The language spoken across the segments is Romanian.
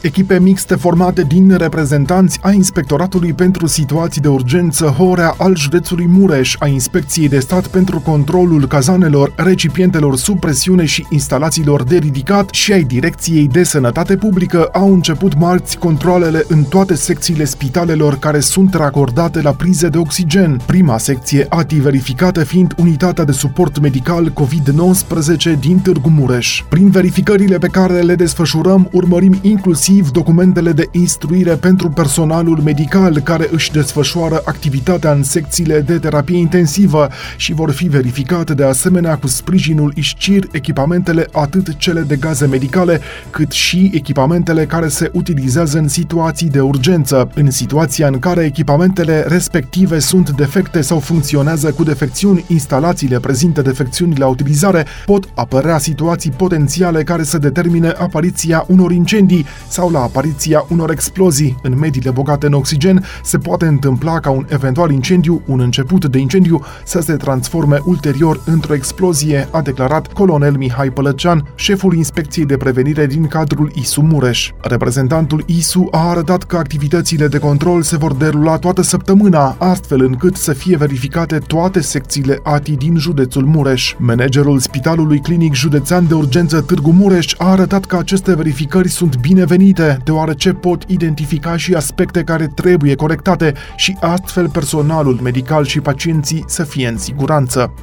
Echipe mixte formate din reprezentanți a Inspectoratului pentru Situații de Urgență Horea al județului Mureș, a Inspecției de Stat pentru Controlul Cazanelor, recipientelor sub presiune și instalațiilor de ridicat și ai Direcției de Sănătate Publică au început marți controlele în toate secțiile spitalelor care sunt racordate la prize de oxigen. Prima secție ATI verificată fiind unitatea de suport medical COVID-19 din Târgu Mureș. Prin verificările pe care le desfășurăm, urmărim inclusiv inclusiv documentele de instruire pentru personalul medical care își desfășoară activitatea în secțiile de terapie intensivă și vor fi verificate de asemenea cu sprijinul ISCIR echipamentele atât cele de gaze medicale, cât și echipamentele care se utilizează în situații de urgență. În situația în care echipamentele respective sunt defecte sau funcționează cu defecțiuni, instalațiile prezintă defecțiuni la utilizare, pot apărea situații potențiale care să determine apariția unor incendii sau sau la apariția unor explozii în mediile bogate în oxigen, se poate întâmpla ca un eventual incendiu, un început de incendiu, să se transforme ulterior într-o explozie, a declarat colonel Mihai Pălăcean, șeful Inspecției de Prevenire din cadrul ISU Mureș. Reprezentantul ISU a arătat că activitățile de control se vor derula toată săptămâna, astfel încât să fie verificate toate secțiile ATI din județul Mureș. Managerul Spitalului Clinic Județean de Urgență Târgu Mureș a arătat că aceste verificări sunt binevenite binevenite, deoarece pot identifica și aspecte care trebuie corectate și astfel personalul medical și pacienții să fie în siguranță.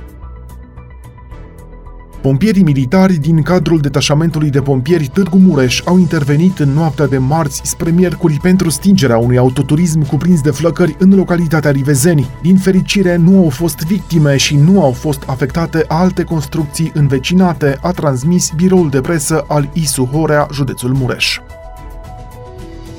Pompierii militari din cadrul detașamentului de pompieri Târgu Mureș au intervenit în noaptea de marți spre miercuri pentru stingerea unui autoturism cuprins de flăcări în localitatea Rivezeni. Din fericire, nu au fost victime și nu au fost afectate alte construcții învecinate, a transmis biroul de presă al ISU Horea, județul Mureș.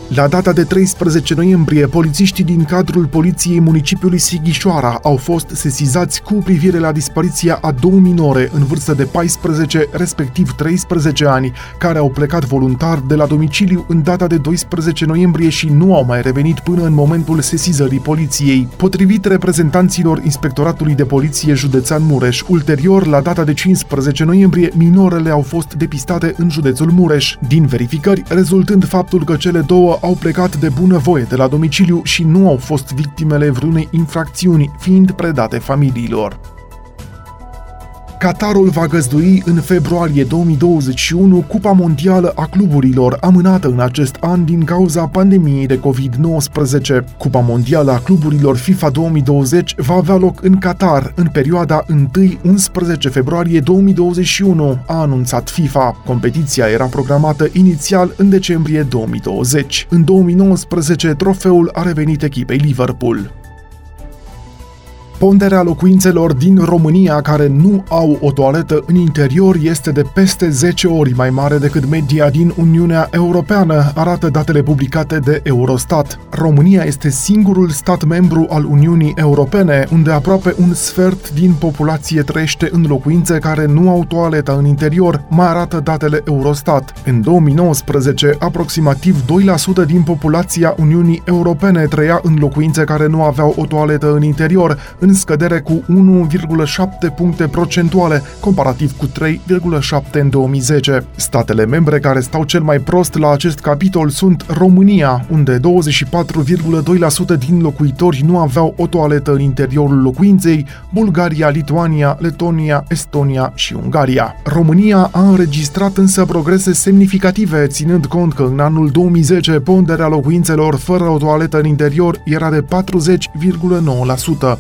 La data de 13 noiembrie, polițiștii din cadrul Poliției Municipiului Sighișoara au fost sesizați cu privire la dispariția a două minore în vârstă de 14, respectiv 13 ani, care au plecat voluntar de la domiciliu în data de 12 noiembrie și nu au mai revenit până în momentul sesizării poliției. Potrivit reprezentanților Inspectoratului de Poliție Județean Mureș, ulterior, la data de 15 noiembrie, minorele au fost depistate în județul Mureș. Din verificări, rezultând faptul că cele două au plecat de bună voie de la domiciliu și nu au fost victimele vreunei infracțiuni, fiind predate familiilor. Qatarul va găzdui în februarie 2021 Cupa Mondială a Cluburilor, amânată în acest an din cauza pandemiei de COVID-19. Cupa Mondială a Cluburilor FIFA 2020 va avea loc în Qatar în perioada 1-11 februarie 2021, a anunțat FIFA. Competiția era programată inițial în decembrie 2020. În 2019, trofeul a revenit echipei Liverpool. Ponderea locuințelor din România care nu au o toaletă în interior este de peste 10 ori mai mare decât media din Uniunea Europeană, arată datele publicate de Eurostat. România este singurul stat membru al Uniunii Europene unde aproape un sfert din populație trăiește în locuințe care nu au toaletă în interior, mai arată datele Eurostat. În 2019, aproximativ 2% din populația Uniunii Europene trăia în locuințe care nu aveau o toaletă în interior, în scădere cu 1,7 puncte procentuale, comparativ cu 3,7 în 2010. Statele membre care stau cel mai prost la acest capitol sunt România, unde 24,2% din locuitori nu aveau o toaletă în interiorul locuinței, Bulgaria, Lituania, Letonia, Estonia și Ungaria. România a înregistrat însă progrese semnificative, ținând cont că în anul 2010 ponderea locuințelor fără o toaletă în interior era de 40,9%.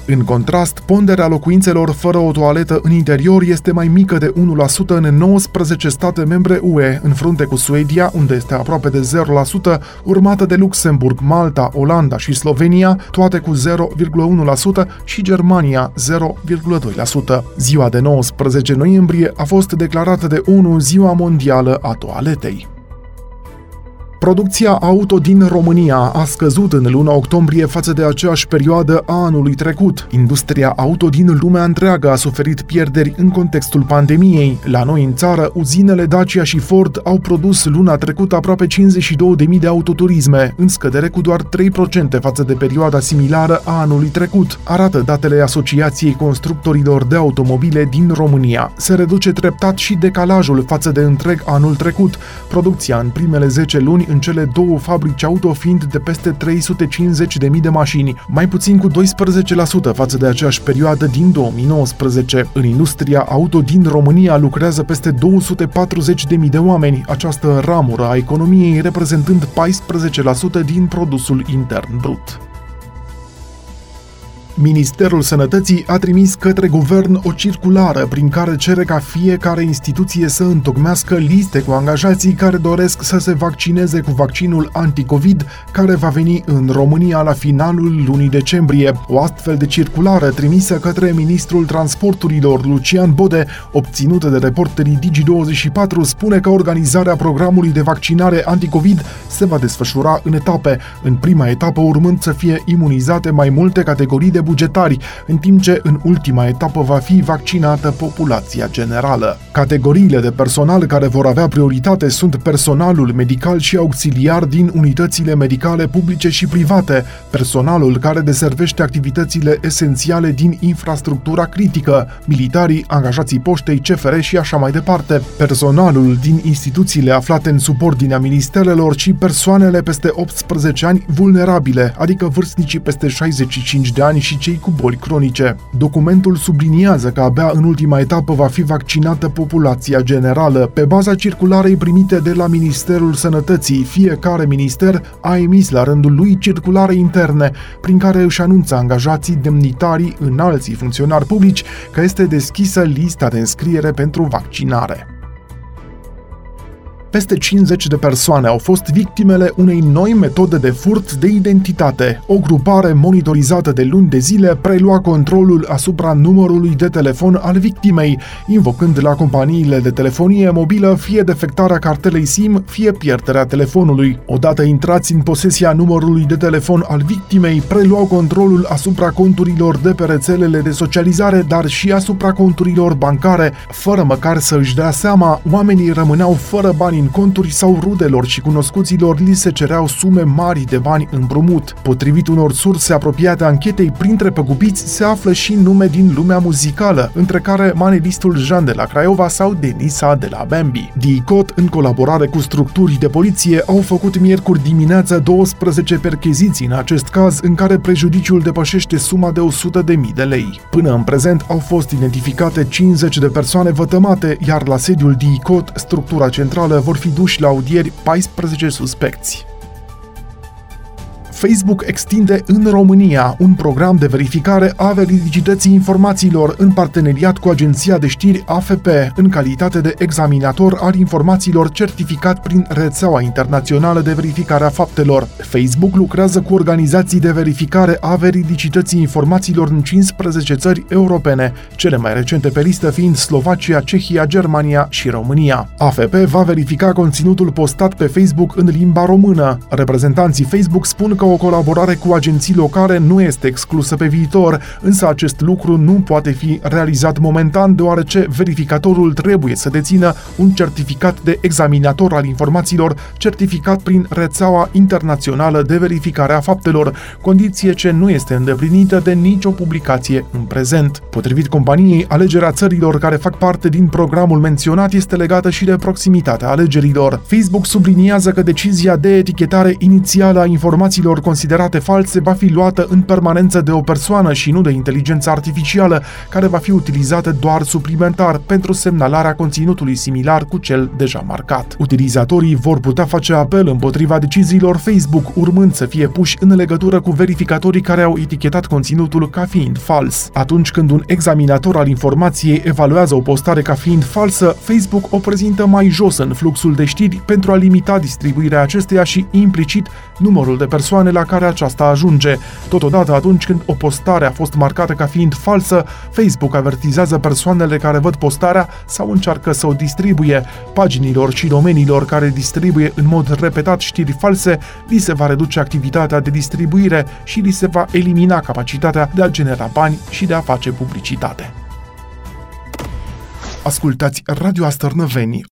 În contrast, ponderea locuințelor fără o toaletă în interior este mai mică de 1% în 19 state membre UE, în frunte cu Suedia, unde este aproape de 0%, urmată de Luxemburg, Malta, Olanda și Slovenia, toate cu 0,1% și Germania 0,2%. Ziua de 19 noiembrie a fost declarată de ONU Ziua Mondială a Toaletei. Producția auto din România a scăzut în luna octombrie față de aceeași perioadă a anului trecut. Industria auto din lumea întreagă a suferit pierderi în contextul pandemiei. La noi în țară, uzinele Dacia și Ford au produs luna trecută aproape 52.000 de autoturisme, în scădere cu doar 3% față de perioada similară a anului trecut, arată datele Asociației Constructorilor de Automobile din România. Se reduce treptat și decalajul față de întreg anul trecut. Producția în primele 10 luni în cele două fabrici auto fiind de peste 350.000 de mașini, mai puțin cu 12% față de aceeași perioadă din 2019. În industria auto din România lucrează peste 240.000 de oameni, această ramură a economiei reprezentând 14% din produsul intern brut. Ministerul Sănătății a trimis către guvern o circulară prin care cere ca fiecare instituție să întocmească liste cu angajații care doresc să se vaccineze cu vaccinul anticovid care va veni în România la finalul lunii decembrie. O astfel de circulară trimisă către ministrul transporturilor Lucian Bode, obținută de reporterii Digi24, spune că organizarea programului de vaccinare anticovid se va desfășura în etape, în prima etapă urmând să fie imunizate mai multe categorii de bugetari, în timp ce în ultima etapă va fi vaccinată populația generală. Categoriile de personal care vor avea prioritate sunt personalul medical și auxiliar din unitățile medicale publice și private, personalul care deservește activitățile esențiale din infrastructura critică, militarii, angajații poștei, CFR și așa mai departe, personalul din instituțiile aflate în subordinea ministerelor și persoanele peste 18 ani vulnerabile, adică vârstnicii peste 65 de ani și și cei cu boli cronice. Documentul subliniază că abia în ultima etapă va fi vaccinată populația generală. Pe baza circularei primite de la Ministerul Sănătății, fiecare minister a emis la rândul lui circulare interne, prin care își anunță angajații, demnitarii, înalții funcționari publici că este deschisă lista de înscriere pentru vaccinare peste 50 de persoane au fost victimele unei noi metode de furt de identitate. O grupare monitorizată de luni de zile prelua controlul asupra numărului de telefon al victimei, invocând la companiile de telefonie mobilă fie defectarea cartelei SIM, fie pierderea telefonului. Odată intrați în posesia numărului de telefon al victimei, preluau controlul asupra conturilor de pe rețelele de socializare, dar și asupra conturilor bancare. Fără măcar să își dea seama, oamenii rămâneau fără bani în conturi sau rudelor și cunoscuților li se cereau sume mari de bani împrumut. Potrivit unor surse apropiate anchetei, printre păgubiți se află și nume din lumea muzicală, între care manelistul Jean de la Craiova sau Denisa de la Bambi. DICOT, în colaborare cu structuri de poliție, au făcut miercuri dimineața 12 percheziții în acest caz, în care prejudiciul depășește suma de 100.000 de lei. Până în prezent au fost identificate 50 de persoane vătămate, iar la sediul DICOT, structura centrală, vor fi duși la audieri 14 suspecți. Facebook extinde în România un program de verificare a veridicității informațiilor în parteneriat cu agenția de știri AFP, în calitate de examinator al informațiilor certificat prin rețeaua internațională de verificare a faptelor. Facebook lucrează cu organizații de verificare a veridicității informațiilor în 15 țări europene, cele mai recente pe listă fiind Slovacia, Cehia, Germania și România. AFP va verifica conținutul postat pe Facebook în limba română. Reprezentanții Facebook spun că o colaborare cu agenții locale nu este exclusă pe viitor, însă acest lucru nu poate fi realizat momentan deoarece verificatorul trebuie să dețină un certificat de examinator al informațiilor certificat prin rețeaua internațională de verificare a faptelor, condiție ce nu este îndeplinită de nicio publicație în prezent. Potrivit companiei, alegerea țărilor care fac parte din programul menționat este legată și de proximitatea alegerilor. Facebook subliniază că decizia de etichetare inițială a informațiilor considerate false va fi luată în permanență de o persoană și nu de inteligență artificială, care va fi utilizată doar suplimentar pentru semnalarea conținutului similar cu cel deja marcat. Utilizatorii vor putea face apel împotriva deciziilor Facebook, urmând să fie puși în legătură cu verificatorii care au etichetat conținutul ca fiind fals. Atunci când un examinator al informației evaluează o postare ca fiind falsă, Facebook o prezintă mai jos în fluxul de știri pentru a limita distribuirea acesteia și implicit numărul de persoane la care aceasta ajunge. Totodată, atunci când o postare a fost marcată ca fiind falsă, Facebook avertizează persoanele care văd postarea sau încearcă să o distribuie. Paginilor și domeniilor care distribuie în mod repetat știri false, li se va reduce activitatea de distribuire și li se va elimina capacitatea de a genera bani și de a face publicitate. Ascultați Radio Astărnăveni,